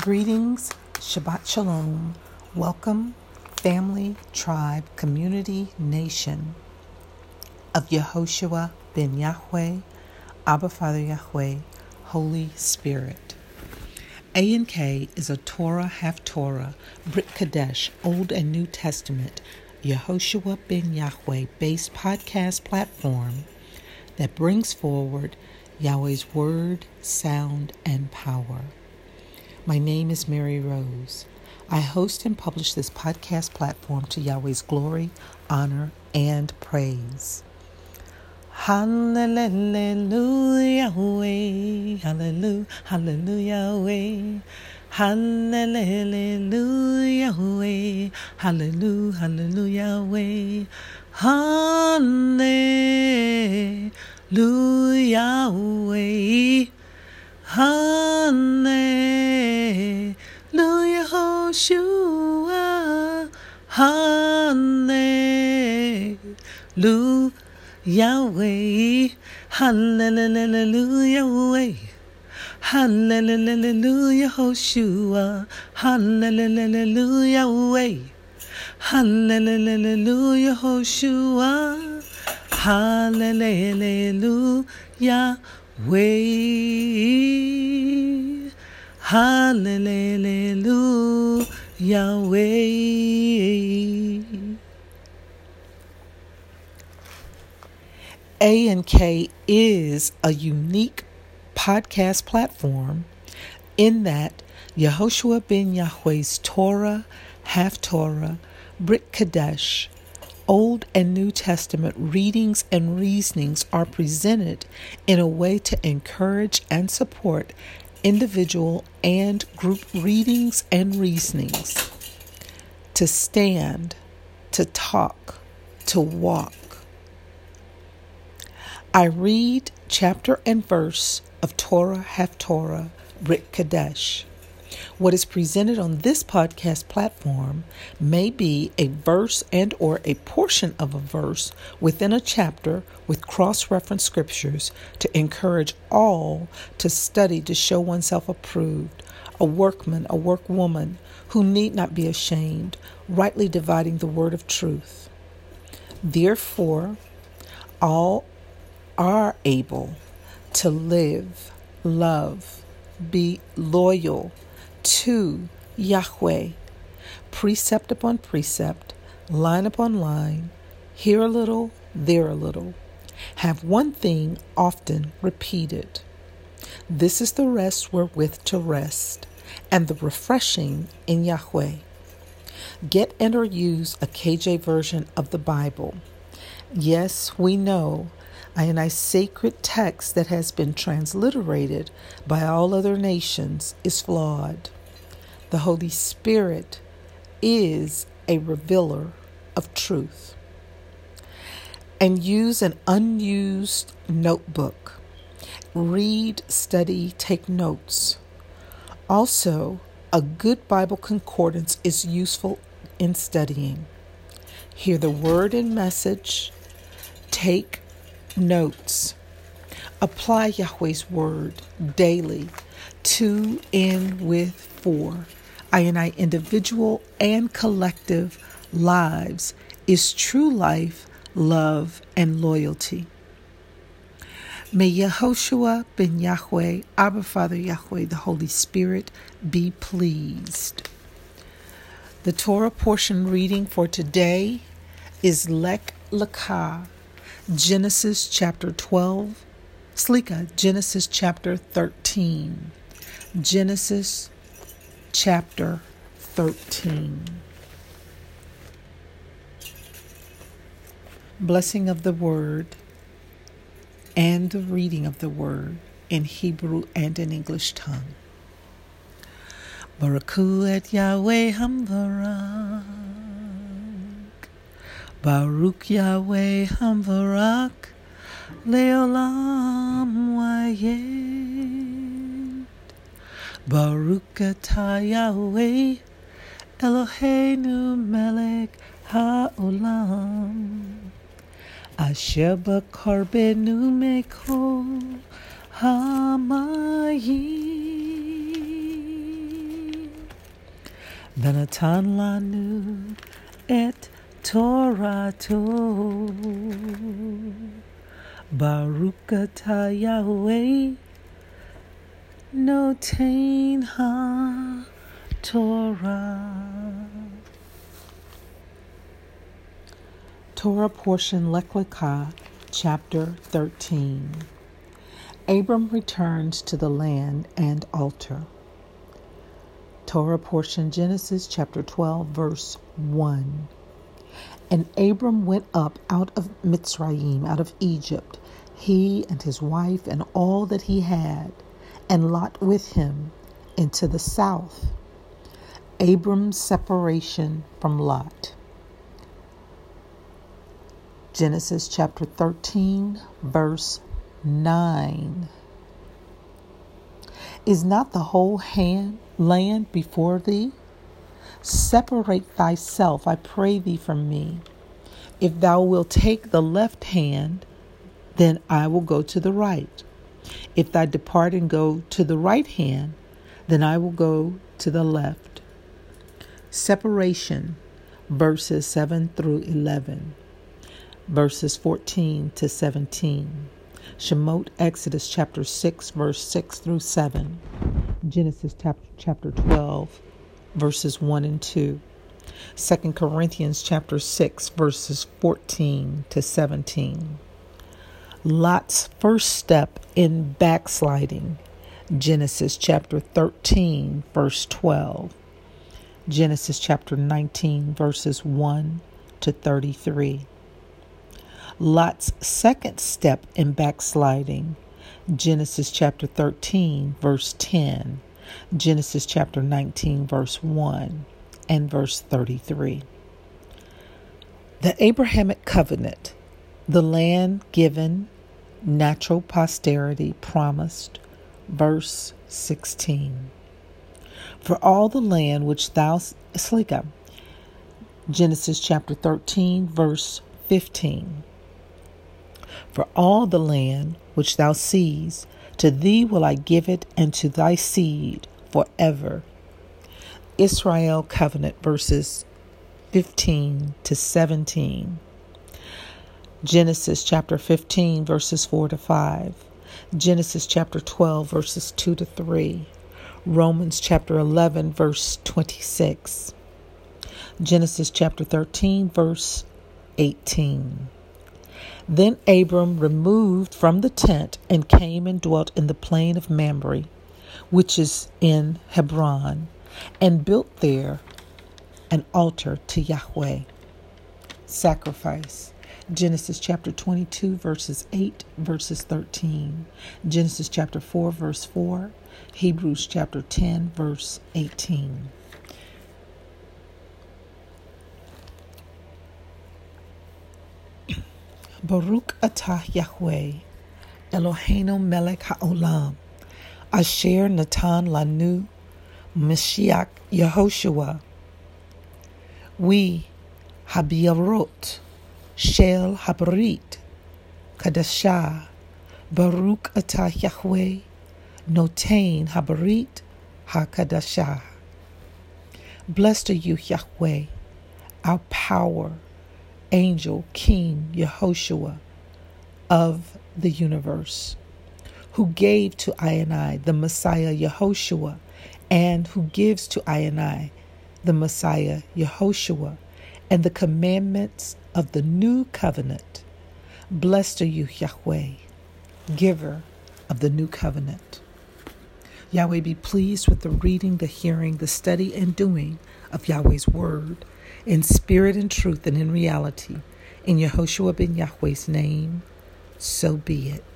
Greetings, Shabbat Shalom. Welcome, family, tribe, community, nation of Yehoshua ben Yahweh, Abba Father Yahweh, Holy Spirit. A and K is a Torah Haftorah, Brit Kadesh, Old and New Testament, Yehoshua ben Yahweh based podcast platform that brings forward Yahweh's word, sound, and power. My name is Mary Rose. I host and publish this podcast platform to Yahweh's glory, honor, and praise. Hallelujah, hallelujah, hallelujah, hallelujah, hallelujah, hallelujah, hallelujah, Hallelujah, Hoshua. Hallelujah, Yahweh. Hallelujah, Yahweh. Hallelujah, Hoshua. Hallelujah, Yahweh. Hallelujah, Hoshua. Hallelujah way. Hallelujah, Yahweh. A and K is a unique podcast platform in that Yehoshua ben Yahweh's Torah, Haftorah, Brit Kadesh, Old and New Testament readings and reasonings are presented in a way to encourage and support individual and group readings and reasonings. To stand, to talk, to walk. I read chapter and verse of Torah Haftorah, Brit Kadesh. What is presented on this podcast platform may be a verse and or a portion of a verse within a chapter with cross-reference scriptures to encourage all to study to show oneself approved, a workman, a workwoman who need not be ashamed, rightly dividing the word of truth. Therefore, all are able to live, love, be loyal, to Yahweh, precept upon precept, line upon line, here a little, there a little. Have one thing often repeated. This is the rest wherewith to rest, and the refreshing in Yahweh. Get and or use a KJ version of the Bible. Yes, we know and a sacred text that has been transliterated by all other nations is flawed. The Holy Spirit is a revealer of truth. And use an unused notebook. Read, study, take notes. Also, a good Bible concordance is useful in studying. Hear the word and message. Take notes. Apply Yahweh's word daily to and with for I and I individual and collective lives is true life, love, and loyalty. May Yehoshua ben Yahweh, Abba Father Yahweh, the Holy Spirit, be pleased. The Torah portion reading for today is Lech Lecha, Genesis chapter 12, Slika, Genesis chapter 13. Genesis chapter 13. Blessing of the Word and the reading of the Word in Hebrew and in English tongue. Baraku et Yahweh Hamvarak. Baruch Yahweh Hamvarak. Leolam Wayed. Baruch atah Yahweh Eloheinu melech haolam Asher b'karbenu mekol hamayim Venatan lanu et Torato. Baruch atah Yahweh notain ha Torah. Torah portion Lecha, chapter 13. Abram returns to the land and altar. Torah portion Genesis chapter 12, verse 1. And Abram went up out of Mitzrayim, out of Egypt, he and his wife and all that he had, and Lot with him, into the south. Abram's separation from Lot. Genesis chapter 13, verse 9. Is not the whole hand, land before thee? Separate thyself, I pray thee, from me. If thou wilt take the left hand, then I will go to the right. If thou depart and go to the right hand, then I will go to the left. Separation, verses 7 through 11, verses 14 to 17. Shemot, Exodus chapter 6, verse 6 through 7. Genesis chapter 12, verses 1 and 2. 2 Corinthians chapter 6 verses 14 to 17. Lot's first step in backsliding. Genesis chapter 13 verse 12. Genesis chapter 19 verses 1 to 33. Lot's second step in backsliding. Genesis chapter 13 verse 10 Genesis chapter 19, verse 1 and verse 33. The Abrahamic covenant, the land given, natural posterity promised, verse 16. For all the land which thou Slika, Genesis chapter 13, verse 15. For all the land which thou seest, to thee will I give it, and to thy seed forever. Israel covenant verses 15 to 17. Genesis chapter 15 verses 4 to 5. Genesis chapter 12 verses 2 to 3. Romans chapter 11 verse 26. Genesis chapter 13 verse 18. Then Abram removed from the tent and came and dwelt in the plain of Mamre, which is in Hebron, and built there an altar to Yahweh. Sacrifice. Genesis chapter 22, verses 8, verses 13. Genesis chapter 4, verse 4. Hebrews chapter 10, verse 18. Baruch atah Yahweh, Eloheinu melech haolam, asher natan lanu, Mashiach Yehoshua. We habiarot, shel habrit, kadashah, Baruch atah Yahweh, notain habarit hakadashah. Blessed are you, Yahweh, our power angel, King Yehoshua of the universe, who gave to I and I the Messiah Yehoshua, and who gives to I and I the Messiah Yehoshua, and the commandments of the new covenant. Blessed are you, Yahweh, giver of the new covenant. Yahweh be pleased with the reading, the hearing, the study, and doing of Yahweh's word in spirit and truth and in reality. In Yehoshua ben Yahweh's name, so be it.